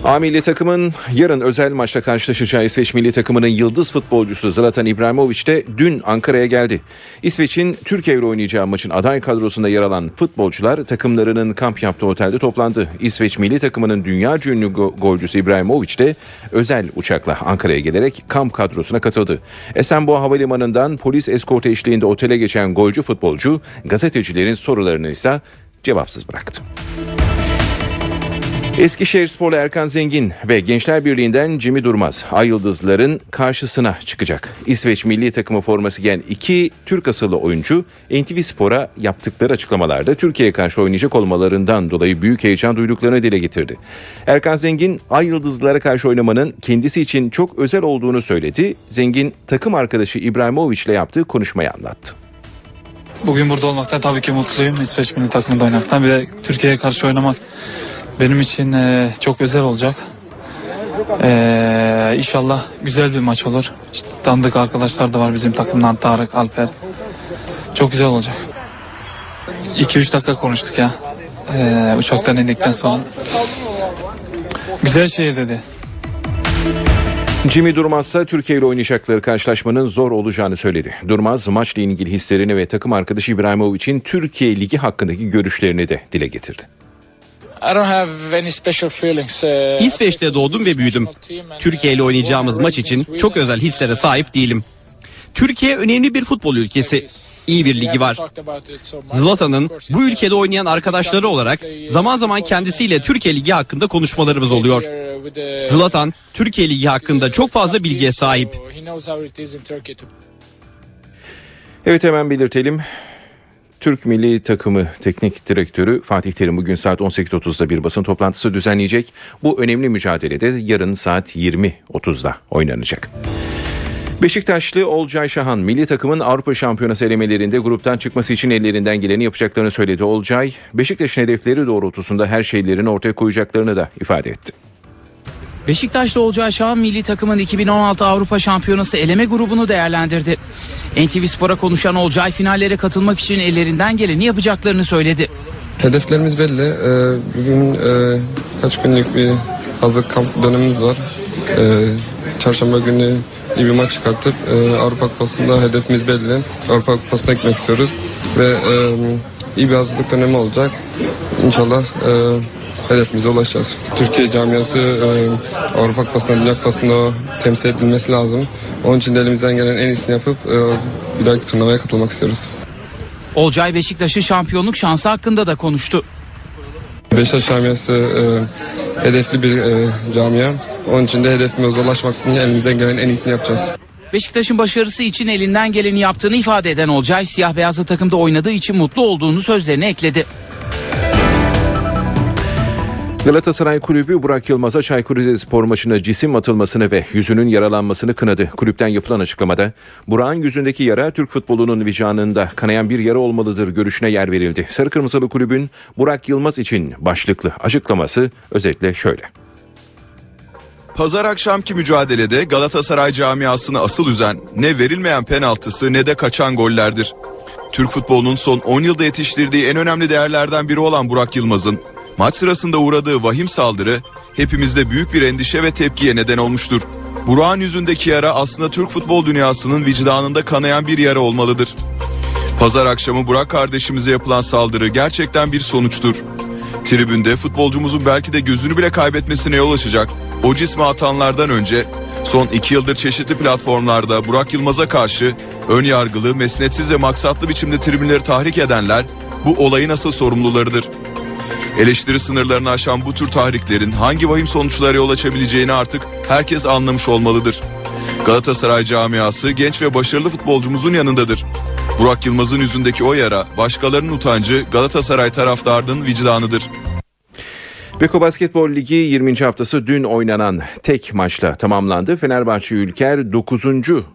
A milli takımın yarın özel maçta karşılaşacağı İsveç milli takımının yıldız futbolcusu Zlatan İbrahimovic de dün Ankara'ya geldi. İsveç'in Türkiye ile oynayacağı maçın aday kadrosunda yer alan futbolcular takımlarının kamp yaptığı otelde toplandı. İsveç milli takımının dünya ünlü go- golcüsü İbrahimovic de özel uçakla Ankara'ya gelerek kamp kadrosuna katıldı. Esenboğa Havalimanı'ndan polis eskortu eşliğinde otele geçen golcü futbolcu gazetecilerin sorularını ise cevapsız bıraktı. Eskişehirsporlu Erkan Zengin ve Gençler Birliği'nden Cimi Durmaz Ay Yıldızların karşısına çıkacak. İsveç milli takımı forması giyen iki Türk asıllı oyuncu NTV Spor'a yaptıkları açıklamalarda Türkiye'ye karşı oynayacak olmalarından dolayı büyük heyecan duyduklarını dile getirdi. Erkan Zengin Ay Yıldızlara karşı oynamanın kendisi için çok özel olduğunu söyledi. Zengin takım arkadaşı İbrahimovic ile yaptığı konuşmayı anlattı. Bugün burada olmaktan tabii ki mutluyum. İsveç milli takımında oynamaktan. Bir de Türkiye'ye karşı oynamak benim için e, çok özel olacak. E, inşallah güzel bir maç olur. İşte tanıdık arkadaşlar da var bizim takımdan Tarık, Alper. Çok güzel olacak. 2-3 dakika konuştuk ya. E, uçaktan indikten sonra. Güzel şehir dedi. Jimmy Durmaz ise Türkiye ile oynayacakları karşılaşmanın zor olacağını söyledi. Durmaz maçla ilgili hislerini ve takım arkadaşı İbrahimovic'in Türkiye Ligi hakkındaki görüşlerini de dile getirdi. İsveç'te doğdum ve büyüdüm. Türkiye ile oynayacağımız maç için çok özel hislere sahip değilim. Türkiye önemli bir futbol ülkesi. İyi bir ligi var. Zlatan'ın bu ülkede oynayan arkadaşları olarak zaman zaman kendisiyle Türkiye Ligi hakkında konuşmalarımız oluyor. Zlatan Türkiye Ligi hakkında çok fazla bilgiye sahip. Evet hemen belirtelim. Türk milli takımı teknik direktörü Fatih Terim bugün saat 18.30'da bir basın toplantısı düzenleyecek. Bu önemli mücadelede yarın saat 20.30'da oynanacak. Beşiktaşlı Olcay Şahan milli takımın Avrupa Şampiyonası elemelerinde gruptan çıkması için ellerinden geleni yapacaklarını söyledi Olcay. Beşiktaş'ın hedefleri doğrultusunda her şeylerini ortaya koyacaklarını da ifade etti. Beşiktaşlı olacağı Şahan milli takımın 2016 Avrupa Şampiyonası eleme grubunu değerlendirdi. NTV Spor'a konuşan Olcay finallere katılmak için ellerinden geleni yapacaklarını söyledi. Hedeflerimiz belli. Ee, bugün e, kaç günlük bir hazırlık kamp dönemimiz var. Ee, çarşamba günü iyi bir maç çıkartıp e, Avrupa Kupası'nda hedefimiz belli. Avrupa Kupası'na gitmek istiyoruz ve e, iyi bir hazırlık dönemi olacak. İnşallah hedefimize ulaşacağız. Türkiye camiası e, Avrupa Kupası'nda, Dünya Kupası'nda temsil edilmesi lazım. Onun için de elimizden gelen en iyisini yapıp e, bir dahaki turnuvaya katılmak istiyoruz. Olcay Beşiktaş'ın şampiyonluk şansı hakkında da konuştu. Beşiktaş camiası e, hedefli bir e, camia. Onun için de hedefimize ulaşmak için elimizden gelen en iyisini yapacağız. Beşiktaş'ın başarısı için elinden geleni yaptığını ifade eden Olcay, siyah beyazlı takımda oynadığı için mutlu olduğunu sözlerine ekledi. Galatasaray Kulübü Burak Yılmaz'a Çaykur Rizespor maçında cisim atılmasını ve yüzünün yaralanmasını kınadı. Kulüpten yapılan açıklamada Burak'ın yüzündeki yara Türk futbolunun vicdanında kanayan bir yara olmalıdır görüşüne yer verildi. Sarı Kırmızılı Kulübün Burak Yılmaz için başlıklı açıklaması özetle şöyle. Pazar akşamki mücadelede Galatasaray camiasını asıl üzen ne verilmeyen penaltısı ne de kaçan gollerdir. Türk futbolunun son 10 yılda yetiştirdiği en önemli değerlerden biri olan Burak Yılmaz'ın maç sırasında uğradığı vahim saldırı hepimizde büyük bir endişe ve tepkiye neden olmuştur. Burak'ın yüzündeki yara aslında Türk futbol dünyasının vicdanında kanayan bir yara olmalıdır. Pazar akşamı Burak kardeşimize yapılan saldırı gerçekten bir sonuçtur. Tribünde futbolcumuzun belki de gözünü bile kaybetmesine yol açacak o cisme atanlardan önce son iki yıldır çeşitli platformlarda Burak Yılmaz'a karşı ön yargılı, mesnetsiz ve maksatlı biçimde tribünleri tahrik edenler bu olayın asıl sorumlularıdır. Eleştiri sınırlarını aşan bu tür tahriklerin hangi vahim sonuçlara yol açabileceğini artık herkes anlamış olmalıdır. Galatasaray camiası genç ve başarılı futbolcumuzun yanındadır. Burak Yılmaz'ın yüzündeki o yara başkalarının utancı Galatasaray taraftarının vicdanıdır. Beko Basketbol Ligi 20. haftası dün oynanan tek maçla tamamlandı. Fenerbahçe Ülker 9.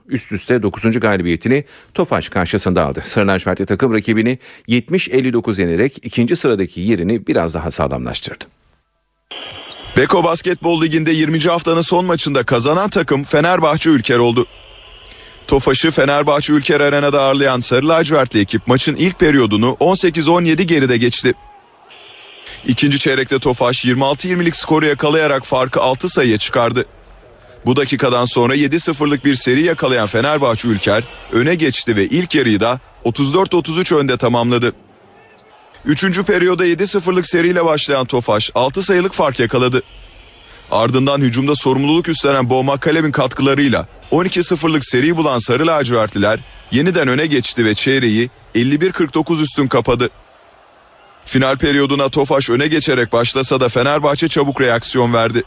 üst üste 9. galibiyetini Tofaş karşısında aldı. Sarı lacivertli takım rakibini 70-59 yenerek ikinci sıradaki yerini biraz daha sağlamlaştırdı. Beko Basketbol Ligi'nde 20. haftanın son maçında kazanan takım Fenerbahçe Ülker oldu. Tofaş'ı Fenerbahçe Ülker Arena'da ağırlayan Sarı lacivertli ekip maçın ilk periyodunu 18-17 geride geçti. İkinci çeyrekte Tofaş 26-20'lik skoru yakalayarak farkı 6 sayıya çıkardı. Bu dakikadan sonra 7-0'lık bir seri yakalayan Fenerbahçe Ülker öne geçti ve ilk yarıyı da 34-33 önde tamamladı. Üçüncü periyoda 7-0'lık seriyle başlayan Tofaş 6 sayılık fark yakaladı. Ardından hücumda sorumluluk üstlenen Bo McCallum'in katkılarıyla 12-0'lık seri bulan Sarı lacivertliler yeniden öne geçti ve çeyreği 51-49 üstün kapadı. Final periyoduna Tofaş öne geçerek başlasa da Fenerbahçe çabuk reaksiyon verdi.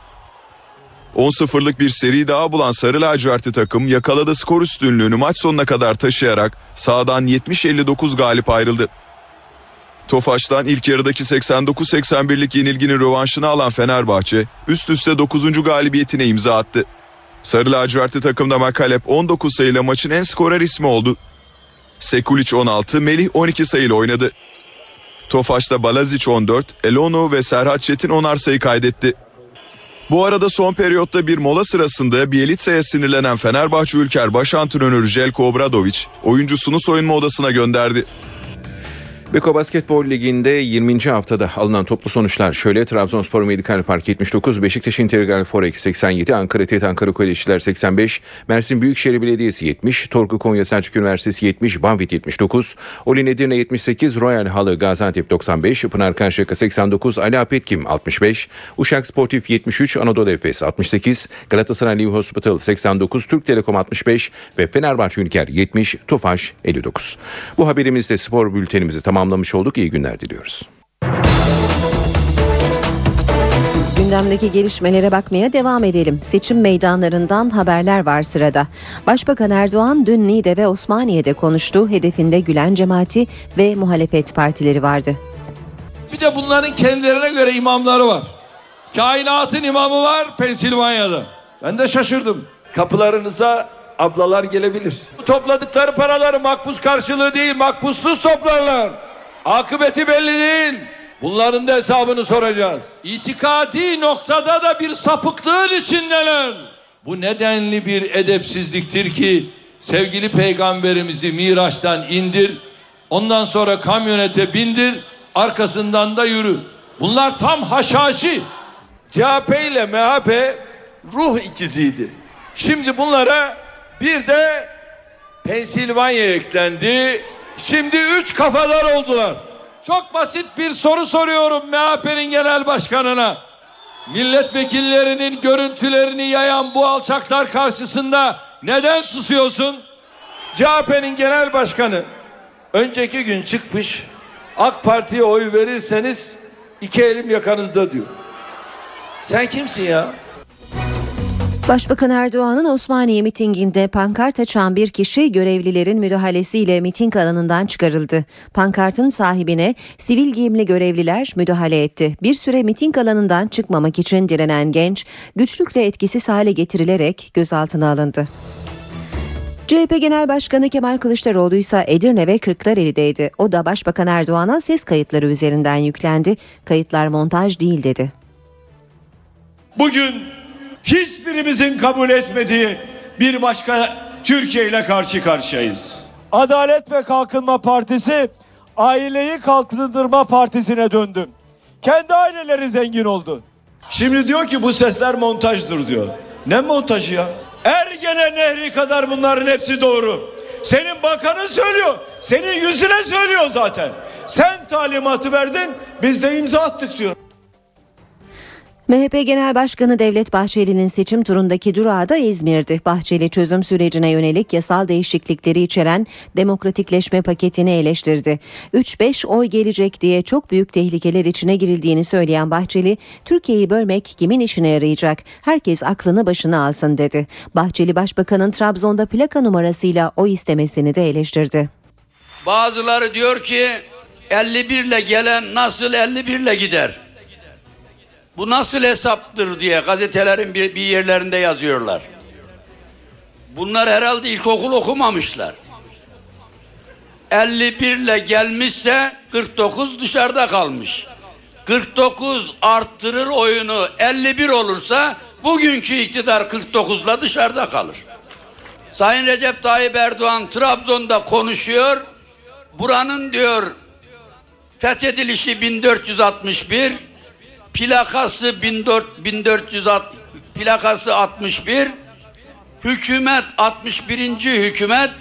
10-0'lık bir seri daha bulan Sarı lacivertli takım yakaladığı skor üstünlüğünü maç sonuna kadar taşıyarak sağdan 70-59 galip ayrıldı. Tofaş'tan ilk yarıdaki 89-81'lik yenilginin rövanşını alan Fenerbahçe üst üste 9. galibiyetine imza attı. Sarı lacivertli takımda Makalep 19 sayıyla maçın en skorer ismi oldu. Sekulic 16, Melih 12 sayıyla oynadı. Tofaş'ta Balazic 14, Elonu ve Serhat Çetin 10'ar sayı kaydetti. Bu arada son periyotta bir mola sırasında Bielitsa'ya sinirlenen Fenerbahçe Ülker baş antrenörü Jelko Obradovic oyuncusunu soyunma odasına gönderdi. Beko Basketbol Ligi'nde 20. haftada alınan toplu sonuçlar şöyle. Trabzonspor Medikal Park 79, Beşiktaş Integral Forex 87, Ankara TET Ankara Kolejciler 85, Mersin Büyükşehir Belediyesi 70, Torku Konya Selçuk Üniversitesi 70, Banvit 79, Olin Edirne 78, Royal Halı Gaziantep 95, Pınar Karşıyaka 89, Ali Apetkim 65, Uşak Sportif 73, Anadolu Efes 68, Galatasaray Live Hospital 89, Türk Telekom 65 ve Fenerbahçe Ülker 70, Tofaş 59. Bu haberimizde spor bültenimizi tamamlamış olduk. İyi günler diliyoruz. Gündemdeki gelişmelere bakmaya devam edelim. Seçim meydanlarından haberler var sırada. Başbakan Erdoğan dün Niğde ve Osmaniye'de konuştu. Hedefinde Gülen cemaati ve muhalefet partileri vardı. Bir de bunların kendilerine göre imamları var. Kainatın imamı var Pensilvanya'da. Ben de şaşırdım. Kapılarınıza ablalar gelebilir. Topladıkları paraları makbuz karşılığı değil makbuzsuz toplarlar. Akıbeti belli değil. Bunların da hesabını soracağız. İtikadi noktada da bir sapıklığın içindeler. Bu nedenli bir edepsizliktir ki sevgili peygamberimizi Miraç'tan indir. Ondan sonra kamyonete bindir. Arkasından da yürü. Bunlar tam haşhaşi. CHP ile MHP ruh ikiziydi. Şimdi bunlara bir de Pensilvanya eklendi. Şimdi üç kafadar oldular. Çok basit bir soru soruyorum MHP'nin genel başkanına. Milletvekillerinin görüntülerini yayan bu alçaklar karşısında neden susuyorsun? CHP'nin genel başkanı önceki gün çıkmış AK Parti'ye oy verirseniz iki elim yakanızda diyor. Sen kimsin ya? Başbakan Erdoğan'ın Osmaniye mitinginde pankart açan bir kişi görevlilerin müdahalesiyle miting alanından çıkarıldı. Pankartın sahibine sivil giyimli görevliler müdahale etti. Bir süre miting alanından çıkmamak için direnen genç güçlükle etkisiz hale getirilerek gözaltına alındı. CHP Genel Başkanı Kemal Kılıçdaroğlu ise Edirne ve Kırklareli'deydi. O da Başbakan Erdoğan'a ses kayıtları üzerinden yüklendi. Kayıtlar montaj değil dedi. Bugün hiçbirimizin kabul etmediği bir başka Türkiye ile karşı karşıyayız. Adalet ve Kalkınma Partisi aileyi kalkındırma partisine döndü. Kendi aileleri zengin oldu. Şimdi diyor ki bu sesler montajdır diyor. Ne montajı ya? Ergene Nehri kadar bunların hepsi doğru. Senin bakanın söylüyor. Senin yüzüne söylüyor zaten. Sen talimatı verdin biz de imza attık diyor. MHP Genel Başkanı Devlet Bahçeli'nin seçim turundaki durağı da İzmir'di. Bahçeli çözüm sürecine yönelik yasal değişiklikleri içeren demokratikleşme paketini eleştirdi. 3-5 oy gelecek diye çok büyük tehlikeler içine girildiğini söyleyen Bahçeli, Türkiye'yi bölmek kimin işine yarayacak? Herkes aklını başına alsın dedi. Bahçeli Başbakanın Trabzon'da plaka numarasıyla oy istemesini de eleştirdi. Bazıları diyor ki 51 ile gelen nasıl 51 ile gider? Bu nasıl hesaptır diye gazetelerin bir, bir yerlerinde yazıyorlar. Bunlar herhalde ilkokul okumamışlar. 51 ile gelmişse 49 dışarıda kalmış. 49 arttırır oyunu 51 olursa bugünkü iktidar 49 ile dışarıda kalır. Sayın Recep Tayyip Erdoğan Trabzon'da konuşuyor. Buranın diyor fethedilişi 1461 plakası 1400 plakası 61 hükümet 61. hükümet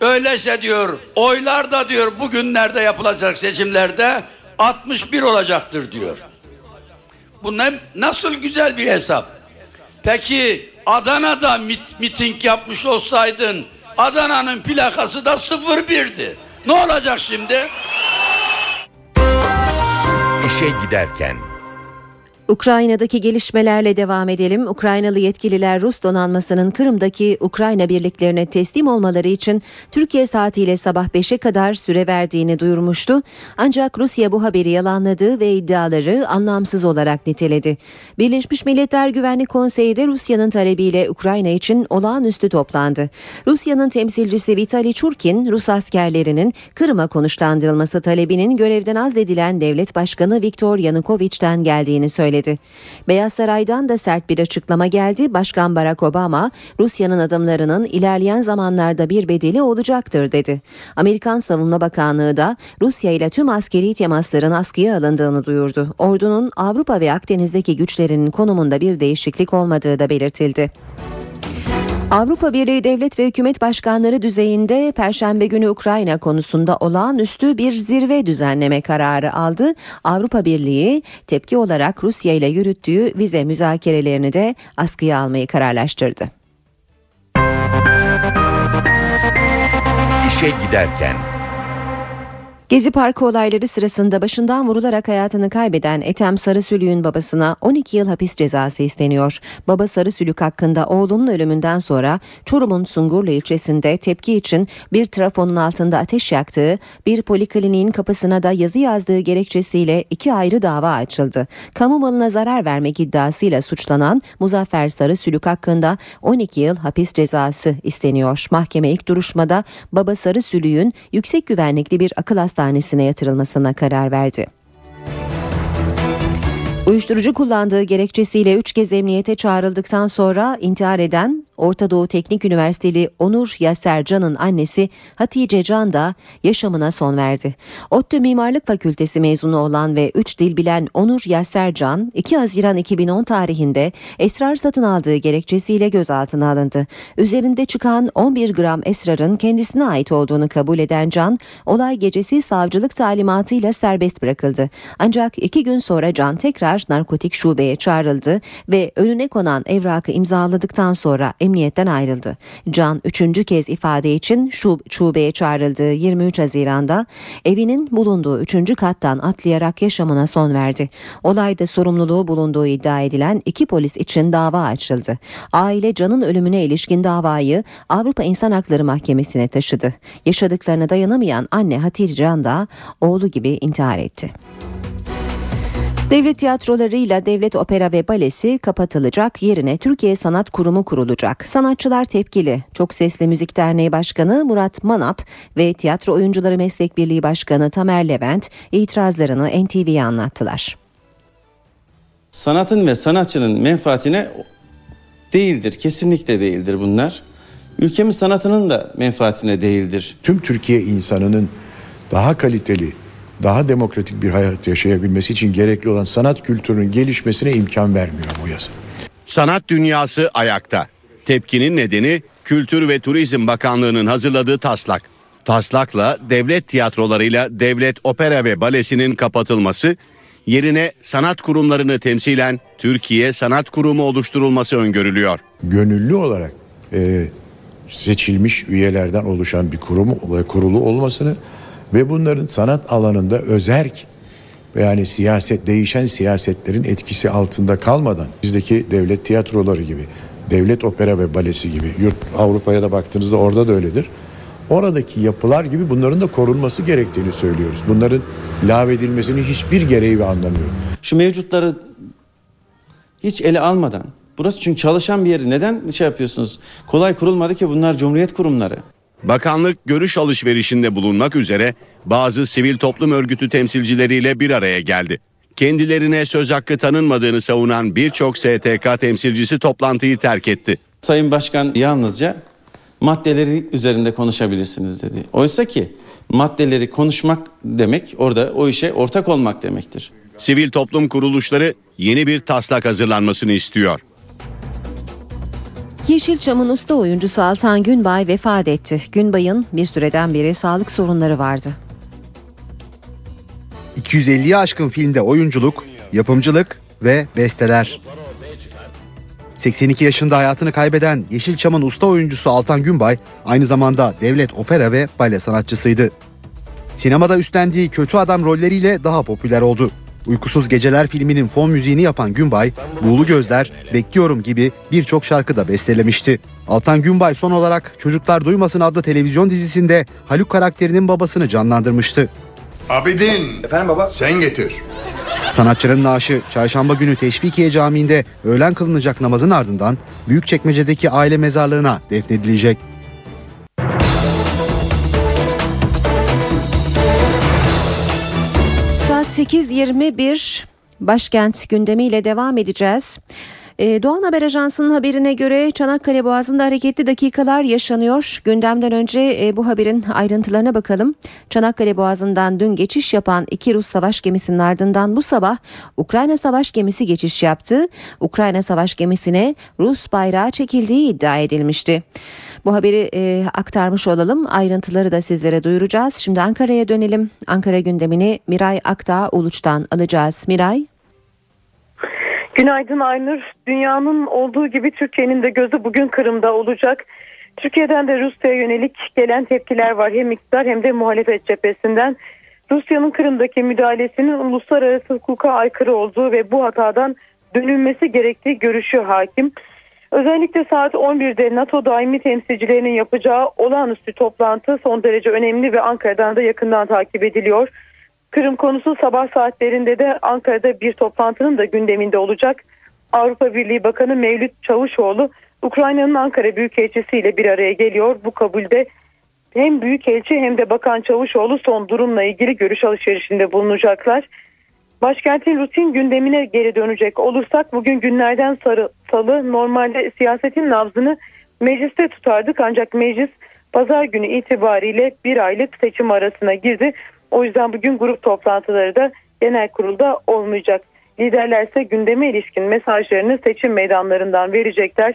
öyleyse diyor oylar da diyor bugünlerde yapılacak seçimlerde 61 olacaktır diyor. Bu ne, nasıl güzel bir hesap. Peki Adana'da mit, miting yapmış olsaydın Adana'nın plakası da 01'di. Ne olacak şimdi? İşe giderken Ukrayna'daki gelişmelerle devam edelim. Ukraynalı yetkililer Rus donanmasının Kırım'daki Ukrayna birliklerine teslim olmaları için Türkiye saatiyle sabah 5'e kadar süre verdiğini duyurmuştu. Ancak Rusya bu haberi yalanladı ve iddiaları anlamsız olarak niteledi. Birleşmiş Milletler Güvenlik Konseyi de Rusya'nın talebiyle Ukrayna için olağanüstü toplandı. Rusya'nın temsilcisi Vitali Churkin, Rus askerlerinin Kırım'a konuşlandırılması talebinin görevden azledilen devlet başkanı Viktor Yanukovych'ten geldiğini söyledi. Söyledi. Beyaz Saray'dan da sert bir açıklama geldi. Başkan Barack Obama, Rusya'nın adımlarının ilerleyen zamanlarda bir bedeli olacaktır dedi. Amerikan Savunma Bakanlığı da Rusya ile tüm askeri temasların askıya alındığını duyurdu. Ordunun Avrupa ve Akdeniz'deki güçlerinin konumunda bir değişiklik olmadığı da belirtildi. Avrupa Birliği devlet ve hükümet başkanları düzeyinde Perşembe günü Ukrayna konusunda olağanüstü bir zirve düzenleme kararı aldı. Avrupa Birliği tepki olarak Rusya ile yürüttüğü vize müzakerelerini de askıya almayı kararlaştırdı. İşe giderken Gezi Parkı olayları sırasında başından vurularak hayatını kaybeden Ethem Sarısülük'ün babasına 12 yıl hapis cezası isteniyor. Baba Sarısülük hakkında oğlunun ölümünden sonra Çorum'un Sungurlu ilçesinde tepki için bir trafonun altında ateş yaktığı, bir polikliniğin kapısına da yazı yazdığı gerekçesiyle iki ayrı dava açıldı. Kamu malına zarar vermek iddiasıyla suçlanan Muzaffer Sarısülük hakkında 12 yıl hapis cezası isteniyor. Mahkeme ilk duruşmada baba Sarısülük'ün yüksek güvenlikli bir akıl hastanesine yatırılmasına karar verdi. Uyuşturucu kullandığı gerekçesiyle 3 kez emniyete çağrıldıktan sonra intihar eden Orta Doğu Teknik Üniversiteli Onur Yaser Can'ın annesi Hatice Can da yaşamına son verdi. ODTÜ Mimarlık Fakültesi mezunu olan ve 3 dil bilen Onur Yaser Can 2 Haziran 2010 tarihinde esrar satın aldığı gerekçesiyle gözaltına alındı. Üzerinde çıkan 11 gram esrarın kendisine ait olduğunu kabul eden Can, olay gecesi savcılık talimatıyla serbest bırakıldı. Ancak iki gün sonra Can tekrar narkotik şubeye çağrıldı ve önüne konan evrakı imzaladıktan sonra emniyetten ayrıldı. Can üçüncü kez ifade için şub şubeye çağrıldığı 23 Haziran'da evinin bulunduğu üçüncü kattan atlayarak yaşamına son verdi. Olayda sorumluluğu bulunduğu iddia edilen iki polis için dava açıldı. Aile Can'ın ölümüne ilişkin davayı Avrupa İnsan Hakları Mahkemesi'ne taşıdı. Yaşadıklarına dayanamayan anne Hatice Can da oğlu gibi intihar etti. Devlet tiyatrolarıyla Devlet Opera ve Balesi kapatılacak. Yerine Türkiye Sanat Kurumu kurulacak. Sanatçılar tepkili. Çok Sesli Müzik Derneği Başkanı Murat Manap ve Tiyatro Oyuncuları Meslek Birliği Başkanı Tamer Levent itirazlarını NTV'ye anlattılar. Sanatın ve sanatçının menfaatine değildir. Kesinlikle değildir bunlar. Ülkemiz sanatının da menfaatine değildir. Tüm Türkiye insanının daha kaliteli, daha demokratik bir hayat yaşayabilmesi için gerekli olan sanat kültürünün gelişmesine imkan vermiyor bu yasa. Sanat dünyası ayakta. Tepkinin nedeni Kültür ve Turizm Bakanlığı'nın hazırladığı taslak. Taslakla devlet tiyatrolarıyla devlet opera ve balesinin kapatılması, yerine sanat kurumlarını temsilen Türkiye Sanat Kurumu oluşturulması öngörülüyor. Gönüllü olarak e, seçilmiş üyelerden oluşan bir kurum ve kurulu olmasını ve bunların sanat alanında özerk yani siyaset değişen siyasetlerin etkisi altında kalmadan bizdeki devlet tiyatroları gibi, devlet opera ve balesi gibi yurt Avrupa'ya da baktığınızda orada da öyledir. Oradaki yapılar gibi bunların da korunması gerektiğini söylüyoruz. Bunların lağvedilmesinin hiçbir gereği ve anlamı. Şu mevcutları hiç ele almadan burası çünkü çalışan bir yeri neden şey yapıyorsunuz? Kolay kurulmadı ki bunlar cumhuriyet kurumları. Bakanlık görüş alışverişinde bulunmak üzere bazı sivil toplum örgütü temsilcileriyle bir araya geldi. Kendilerine söz hakkı tanınmadığını savunan birçok STK temsilcisi toplantıyı terk etti. Sayın Başkan yalnızca maddeleri üzerinde konuşabilirsiniz dedi. Oysa ki maddeleri konuşmak demek orada o işe ortak olmak demektir. Sivil toplum kuruluşları yeni bir taslak hazırlanmasını istiyor. Yeşilçam'ın usta oyuncusu Altan Günbay vefat etti. Günbay'ın bir süreden beri sağlık sorunları vardı. 250'ye aşkın filmde oyunculuk, yapımcılık ve besteler. 82 yaşında hayatını kaybeden Yeşilçam'ın usta oyuncusu Altan Günbay aynı zamanda devlet opera ve bale sanatçısıydı. Sinemada üstlendiği kötü adam rolleriyle daha popüler oldu. Uykusuz Geceler filminin fon müziğini yapan Günbay, Buğulu Gözler, Bekliyorum gibi birçok şarkı da bestelemişti. Altan Günbay son olarak Çocuklar Duymasın adlı televizyon dizisinde Haluk karakterinin babasını canlandırmıştı. Abidin. Efendim baba? Sen getir. Sanatçının naaşı çarşamba günü Teşvikiye Camii'nde öğlen kılınacak namazın ardından Büyükçekmece'deki aile mezarlığına defnedilecek. Saat 8.21 Başkent gündemiyle devam edeceğiz. Ee, Doğan Haber Ajansı'nın haberine göre Çanakkale Boğazı'nda hareketli dakikalar yaşanıyor. Gündemden önce e, bu haberin ayrıntılarına bakalım. Çanakkale Boğazı'ndan dün geçiş yapan iki Rus savaş gemisinin ardından bu sabah Ukrayna savaş gemisi geçiş yaptı. Ukrayna savaş gemisine Rus bayrağı çekildiği iddia edilmişti. Bu haberi e, aktarmış olalım. Ayrıntıları da sizlere duyuracağız. Şimdi Ankara'ya dönelim. Ankara gündemini Miray Akdağ Uluç'tan alacağız. Miray. Günaydın Aynur. Dünyanın olduğu gibi Türkiye'nin de gözü bugün Kırım'da olacak. Türkiye'den de Rusya'ya yönelik gelen tepkiler var hem iktidar hem de muhalefet cephesinden. Rusya'nın Kırım'daki müdahalesinin uluslararası hukuka aykırı olduğu ve bu hatadan dönülmesi gerektiği görüşü hakim. Özellikle saat 11'de NATO daimi temsilcilerinin yapacağı olağanüstü toplantı son derece önemli ve Ankara'dan da yakından takip ediliyor. Kırım konusu sabah saatlerinde de Ankara'da bir toplantının da gündeminde olacak. Avrupa Birliği Bakanı Mevlüt Çavuşoğlu Ukrayna'nın Ankara Büyükelçisi ile bir araya geliyor. Bu kabulde hem Büyükelçi hem de Bakan Çavuşoğlu son durumla ilgili görüş alışverişinde bulunacaklar. Başkentin rutin gündemine geri dönecek olursak bugün günlerden sarı, salı normalde siyasetin nabzını mecliste tutardık ancak meclis pazar günü itibariyle bir aylık seçim arasına girdi. O yüzden bugün grup toplantıları da genel kurulda olmayacak. Liderler ise gündeme ilişkin mesajlarını seçim meydanlarından verecekler.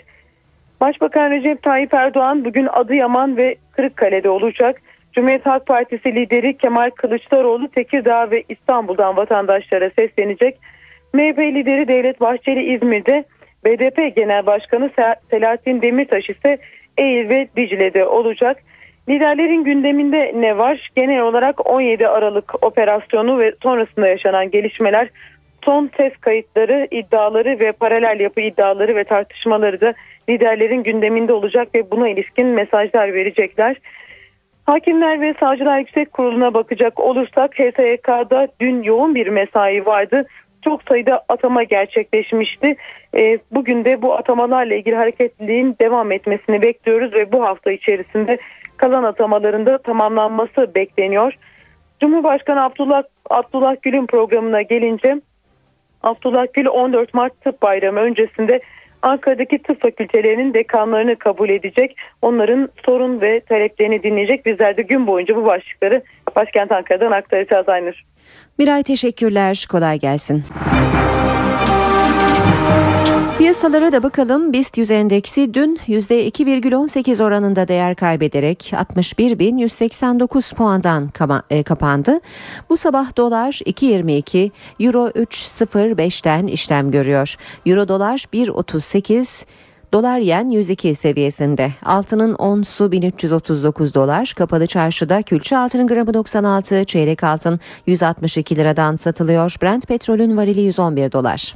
Başbakan Recep Tayyip Erdoğan bugün Adıyaman ve Kırıkkale'de olacak. Cumhuriyet Halk Partisi lideri Kemal Kılıçdaroğlu Tekirdağ ve İstanbul'dan vatandaşlara seslenecek. MHP lideri Devlet Bahçeli İzmir'de, BDP Genel Başkanı Selahattin Demirtaş ise Eğil ve Dicle'de olacak. Liderlerin gündeminde ne var? Genel olarak 17 Aralık operasyonu ve sonrasında yaşanan gelişmeler, son ses kayıtları, iddiaları ve paralel yapı iddiaları ve tartışmaları da liderlerin gündeminde olacak ve buna ilişkin mesajlar verecekler. Hakimler ve Savcılar Yüksek Kurulu'na bakacak olursak HSYK'da dün yoğun bir mesai vardı. Çok sayıda atama gerçekleşmişti. E, bugün de bu atamalarla ilgili hareketliliğin devam etmesini bekliyoruz ve bu hafta içerisinde kalan atamalarında tamamlanması bekleniyor. Cumhurbaşkanı Abdullah, Abdullah Gül'ün programına gelince Abdullah Gül 14 Mart Tıp Bayramı öncesinde Ankara'daki tıp fakültelerinin dekanlarını kabul edecek. Onların sorun ve taleplerini dinleyecek. Bizler de gün boyunca bu başlıkları başkent Ankara'dan aktaracağız Aynur. Miray teşekkürler. Kolay gelsin. Piyasalara da bakalım. BIST 100 endeksi dün %2,18 oranında değer kaybederek 61.189 puandan e, kapandı. Bu sabah dolar 2.22, euro 3.05'ten işlem görüyor. Euro dolar 1.38, Dolar yen 102 seviyesinde. Altının onsu 1339 dolar. Kapalı çarşıda külçe altının gramı 96, çeyrek altın 162 liradan satılıyor. Brent petrolün varili 111 dolar.